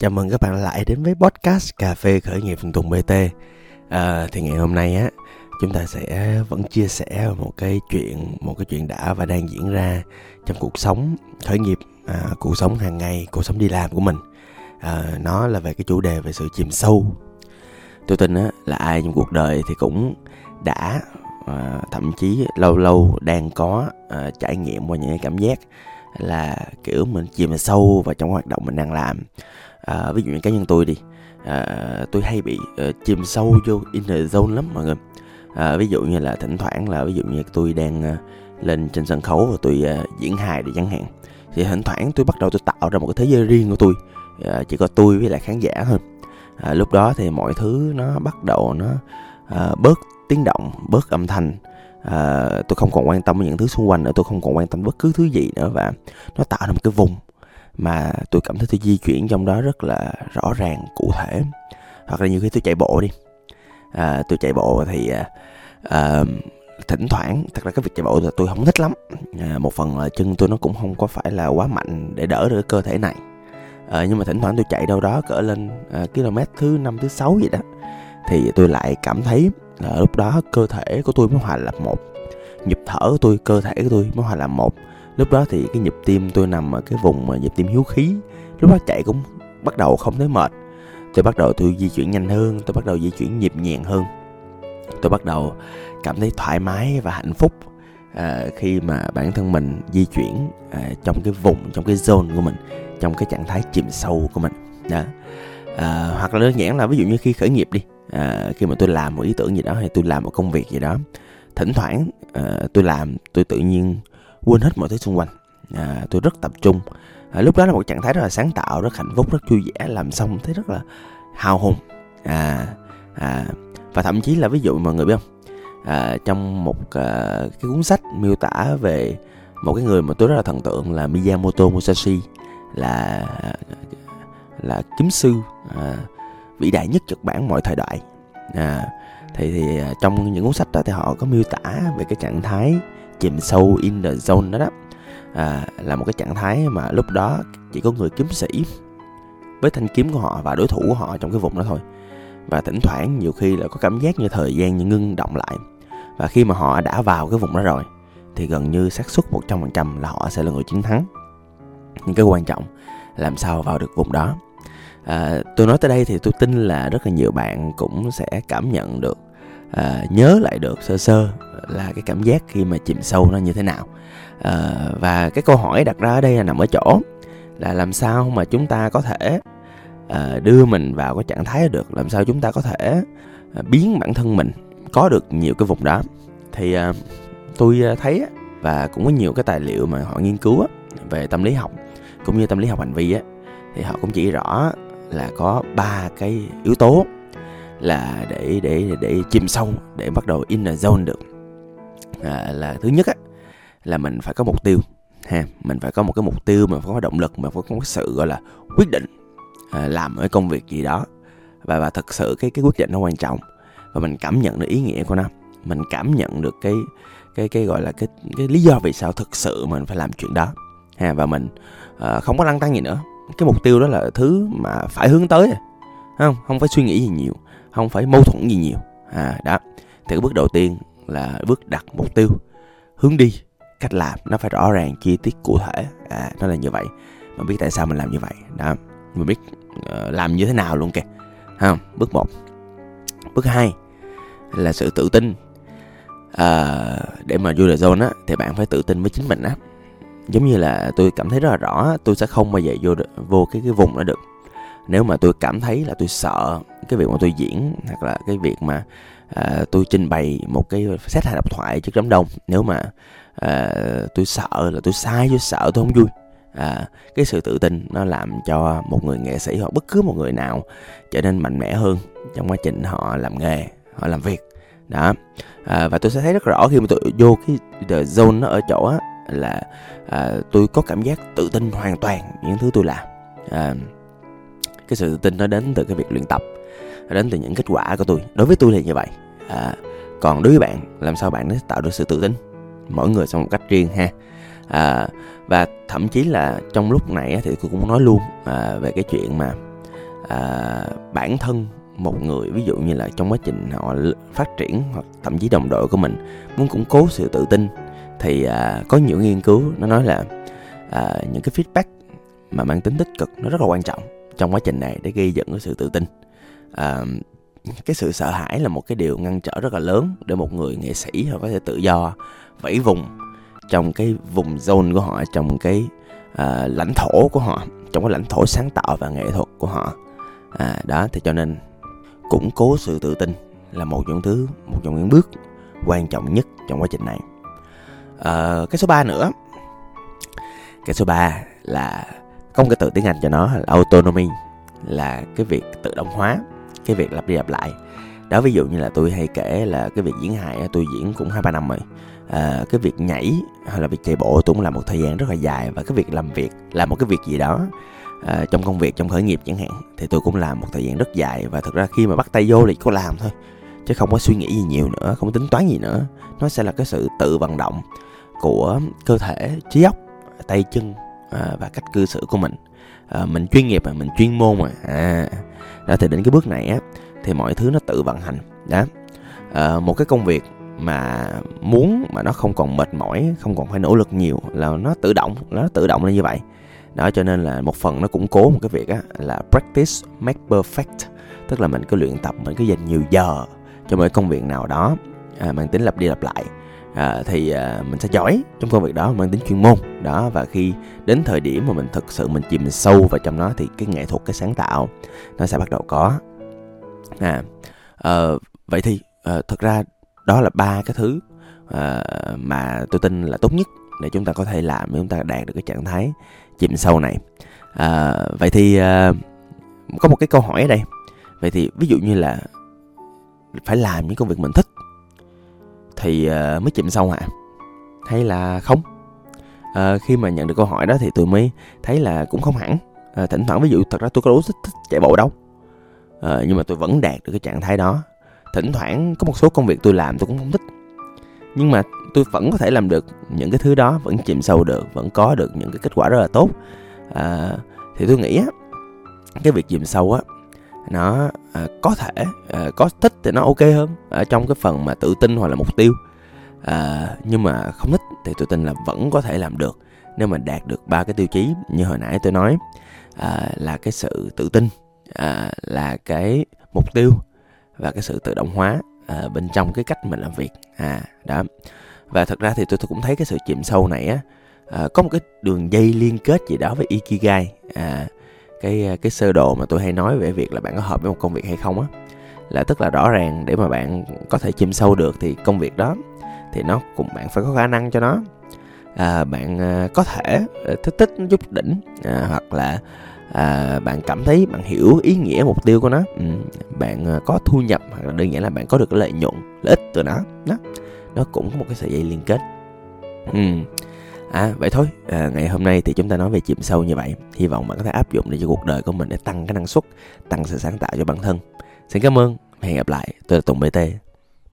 Chào mừng các bạn lại đến với podcast Cà phê khởi nghiệp Tùng BT à, Thì ngày hôm nay á Chúng ta sẽ vẫn chia sẻ một cái chuyện Một cái chuyện đã và đang diễn ra Trong cuộc sống khởi nghiệp à, Cuộc sống hàng ngày, cuộc sống đi làm của mình. À, Nó là về cái chủ đề về sự chìm sâu. Tôi tin á là ai trong cuộc đời thì cũng đã à, Thậm chí lâu lâu đang có à, trải nghiệm qua những cái cảm giác là kiểu mình chìm sâu vào trong hoạt động mình đang làm à, ví dụ như cá nhân tôi đi à, tôi hay bị uh, chìm sâu vô inner zone lắm mọi người. À, ví dụ như là thỉnh thoảng là ví dụ như tôi đang uh, lên trên sân khấu và tôi uh, diễn hài để chẳng hạn thì thỉnh thoảng tôi bắt đầu tôi tạo ra một cái thế giới riêng của tôi à, chỉ có tôi với lại khán giả thôi. À, lúc đó thì mọi thứ nó bắt đầu nó à, bớt tiếng động bớt âm thanh. À, tôi không còn quan tâm những thứ xung quanh nữa tôi không còn quan tâm bất cứ thứ gì nữa và nó tạo ra một cái vùng mà tôi cảm thấy tôi di chuyển trong đó rất là rõ ràng cụ thể. Hoặc là nhiều khi tôi chạy bộ đi. À, tôi chạy bộ thì à, à, thỉnh thoảng thật ra cái việc chạy bộ là tôi không thích lắm. À, một phần là chân tôi nó cũng không có phải là quá mạnh để đỡ được cái cơ thể này. À, nhưng mà thỉnh thoảng tôi chạy đâu đó cỡ lên à, km thứ năm thứ sáu gì đó thì tôi lại cảm thấy là lúc đó cơ thể của tôi mới hòa làm một nhịp thở của tôi cơ thể của tôi mới hòa làm một lúc đó thì cái nhịp tim tôi nằm ở cái vùng mà nhịp tim hiếu khí. Lúc đó chạy cũng bắt đầu không thấy mệt. Tôi bắt đầu tôi di chuyển nhanh hơn tôi bắt đầu di chuyển nhịp nhàng hơn. Tôi bắt đầu cảm thấy thoải mái và hạnh phúc à, khi mà bản thân mình di chuyển à, trong cái vùng trong cái zone của mình trong cái trạng thái chìm sâu của mình. Đó. À, hoặc là đơn giản là ví dụ như khi khởi nghiệp đi à, khi mà tôi làm một ý tưởng gì đó hay tôi làm một công việc gì đó thỉnh thoảng à, tôi làm tôi tự nhiên quên hết mọi thứ xung quanh. À, tôi rất tập trung. À, lúc đó là một trạng thái rất là sáng tạo rất hạnh phúc rất vui vẻ làm xong thấy rất là hào hùng. À, à, và thậm chí là ví dụ mọi người biết không? À, trong một à, cái cuốn sách miêu tả về một cái người mà tôi rất là thần tượng là Miyamoto Musashi là là kiếm sư à, vĩ đại nhất Nhật Bản mọi thời đại. À, thì thì à, trong những cuốn sách đó thì họ có miêu tả về cái trạng thái chìm sâu in the zone đó đó. À, là một cái trạng thái mà lúc đó chỉ có người kiếm sĩ với thanh kiếm của họ và đối thủ của họ trong cái vùng đó thôi. Và thỉnh thoảng nhiều khi là có cảm giác như thời gian như ngưng động lại. Và khi mà họ đã vào cái vùng đó rồi thì gần như xác suất 100% là họ sẽ là người chiến thắng. Nhưng cái quan trọng làm sao vào được vùng đó. À, tôi nói tới đây thì tôi tin là rất là nhiều bạn cũng sẽ cảm nhận được à, nhớ lại được sơ sơ là cái cảm giác khi mà chìm sâu nó như thế nào. À, và cái câu hỏi đặt ra ở đây là nằm ở chỗ là làm sao mà chúng ta có thể à, đưa mình vào cái trạng thái được? Làm sao chúng ta có thể à, biến bản thân mình có được nhiều cái vùng đó? Thì à, tôi thấy và cũng có nhiều cái tài liệu mà họ nghiên cứu về tâm lý học cũng như tâm lý học hành vi thì họ cũng chỉ rõ là có ba cái yếu tố là để để để chìm sâu để bắt đầu in the zone được. À, là thứ nhất á là mình phải có mục tiêu ha. Mình phải có một cái mục tiêu mình phải có động lực mình phải có một sự gọi là quyết định à, làm cái công việc gì đó. Và và thật sự cái cái quyết định nó quan trọng. Và mình cảm nhận được ý nghĩa của nó. Mình cảm nhận được cái cái cái gọi là cái cái lý do vì sao thực sự mình phải làm chuyện đó ha. Và mình uh, không có lăng tăng gì nữa. Cái mục tiêu đó là thứ mà phải hướng tới à. không không phải suy nghĩ gì nhiều không phải mâu thuẫn gì nhiều. À đó. Thì cái bước đầu tiên là bước đặt mục tiêu. Hướng đi cách làm nó phải rõ ràng chi tiết cụ thể. À nó là như vậy. Mà biết tại sao mình làm như vậy. Đó. Mình biết uh, làm như thế nào luôn kìa. Ha, bước một. Bước hai là sự tự tin. À, để mà vô the zone á thì bạn phải tự tin với chính mình á. Giống như là tôi cảm thấy rất là rõ tôi sẽ không bao giờ vô được, vô cái cái vùng đó được. Nếu mà tôi cảm thấy là tôi sợ cái việc mà tôi diễn hoặc là cái việc mà à, tôi trình bày một cái set hài độc thoại trước đám đông. Nếu mà à, tôi sợ là tôi sai tôi sợ tôi không vui. À, cái sự tự tin nó làm cho một người nghệ sĩ hoặc bất cứ một người nào trở nên mạnh mẽ hơn trong quá trình họ làm nghề họ làm việc. Đó. À, và tôi sẽ thấy rất rõ khi mà tôi vô cái the zone nó ở chỗ á là à, tôi có cảm giác tự tin hoàn toàn những thứ tôi làm. À, cái sự tự tin nó đến từ cái việc luyện tập đến từ những kết quả của tôi. Đối với tôi là như vậy. À, còn đối với bạn làm sao bạn tạo được sự tự tin? Mỗi người trong một cách riêng ha. À, và thậm chí là trong lúc này thì tôi cũng nói luôn à, về cái chuyện mà à, bản thân một người ví dụ như là trong quá trình họ phát triển hoặc thậm chí đồng đội của mình muốn củng cố sự tự tin thì à, có nhiều nghiên cứu nó nói là à, những cái feedback mà mang tính tích cực nó rất là quan trọng trong quá trình này để gây dựng cái sự tự tin à, cái sự sợ hãi là một cái điều ngăn trở rất là lớn để một người nghệ sĩ họ có thể tự do vẫy vùng trong cái vùng zone của họ trong cái à, lãnh thổ của họ trong cái lãnh thổ sáng tạo và nghệ thuật của họ. À, đó thì cho nên củng cố sự tự tin là một trong thứ một trong những bước quan trọng nhất trong quá trình này. À, cái số 3 nữa. Cái số 3 là có một cái từ tiếng Anh cho nó là autonomy là cái việc tự động hóa cái việc lặp đi lặp lại. Đó ví dụ như là tôi hay kể là cái việc diễn hài tôi diễn cũng hai ba năm rồi. À, cái việc nhảy hay là việc chạy bộ tôi cũng làm một thời gian rất là dài và cái việc làm việc làm một cái việc gì đó à, trong công việc trong khởi nghiệp chẳng hạn thì tôi cũng làm một thời gian rất dài và thực ra khi mà bắt tay vô thì có làm thôi chứ không có suy nghĩ gì nhiều nữa không có tính toán gì nữa. Nó sẽ là cái sự tự vận động của cơ thể trí óc tay chân à, và cách cư xử của mình. À, mình chuyên nghiệp mà mình chuyên môn mà. À đó thì đến cái bước này á thì mọi thứ nó tự vận hành. Đó. À, một cái công việc mà muốn mà nó không còn mệt mỏi không còn phải nỗ lực nhiều là nó tự động nó tự động lên như vậy. Đó cho nên là một phần nó củng cố một cái việc á là practice make perfect. Tức là mình cứ luyện tập mình cứ dành nhiều giờ cho một công việc nào đó à, mang tính lặp đi lặp lại à, thì à, mình sẽ giỏi trong công việc đó mang tính chuyên môn. Đó và khi đến thời điểm mà mình thực sự mình chìm sâu vào trong nó thì cái nghệ thuật cái sáng tạo nó sẽ bắt đầu có. À, à vậy thì ờ, à, thật ra đó là ba cái thứ à, mà tôi tin là tốt nhất để chúng ta có thể làm để chúng ta đạt được cái trạng thái chìm sâu này. À, vậy thì à, có một cái câu hỏi ở đây. Vậy thì ví dụ như là phải làm những công việc mình thích thì uh, mới chìm sâu hả hay là không. Uh, khi mà nhận được câu hỏi đó thì tôi mới thấy là cũng không hẳn. Uh, thỉnh thoảng ví dụ thật ra tôi có đủ thích, thích chạy bộ đâu. Uh, nhưng mà tôi vẫn đạt được cái trạng thái đó. Thỉnh thoảng có một số công việc tôi làm tôi cũng không thích. Nhưng mà tôi vẫn có thể làm được những cái thứ đó vẫn chìm sâu được vẫn có được những cái kết quả rất là tốt. À, thì tôi nghĩ á cái việc chìm sâu á nó à, có thể à, có thích thì nó ok hơn ở trong cái phần mà tự tin hoặc là mục tiêu. À, nhưng mà không thích thì tôi tin là vẫn có thể làm được nếu mà đạt được ba cái tiêu chí như hồi nãy tôi nói. À, là cái sự tự tin à, là cái mục tiêu và cái sự tự động hóa à, bên trong cái cách mình làm việc. À đó. Và thật ra thì tôi, tôi cũng thấy cái sự chìm sâu này á à, có một cái đường dây liên kết gì đó với ikigai. À cái à, cái sơ đồ mà tôi hay nói về việc là bạn có hợp với một công việc hay không á là tức là rõ ràng để mà bạn có thể chìm sâu được thì công việc đó thì nó cũng bạn phải có khả năng cho nó. À, bạn à, có thể à, thích thích chút đỉnh à, hoặc là à, bạn cảm thấy bạn hiểu ý nghĩa mục tiêu của nó. Ừ, bạn à, có thu nhập hoặc là đơn giản là bạn có được cái lợi nhuận lợi ích từ nó đó. Nó cũng có một cái sợi dây liên kết. Ừ. À vậy thôi, à, ngày hôm nay thì chúng ta nói về chìm sâu như vậy. Hy vọng bạn có thể áp dụng để cho cuộc đời của mình để tăng cái năng suất, tăng sự sáng tạo cho bản thân. Xin cảm ơn, hẹn gặp lại, tôi là Tùng BT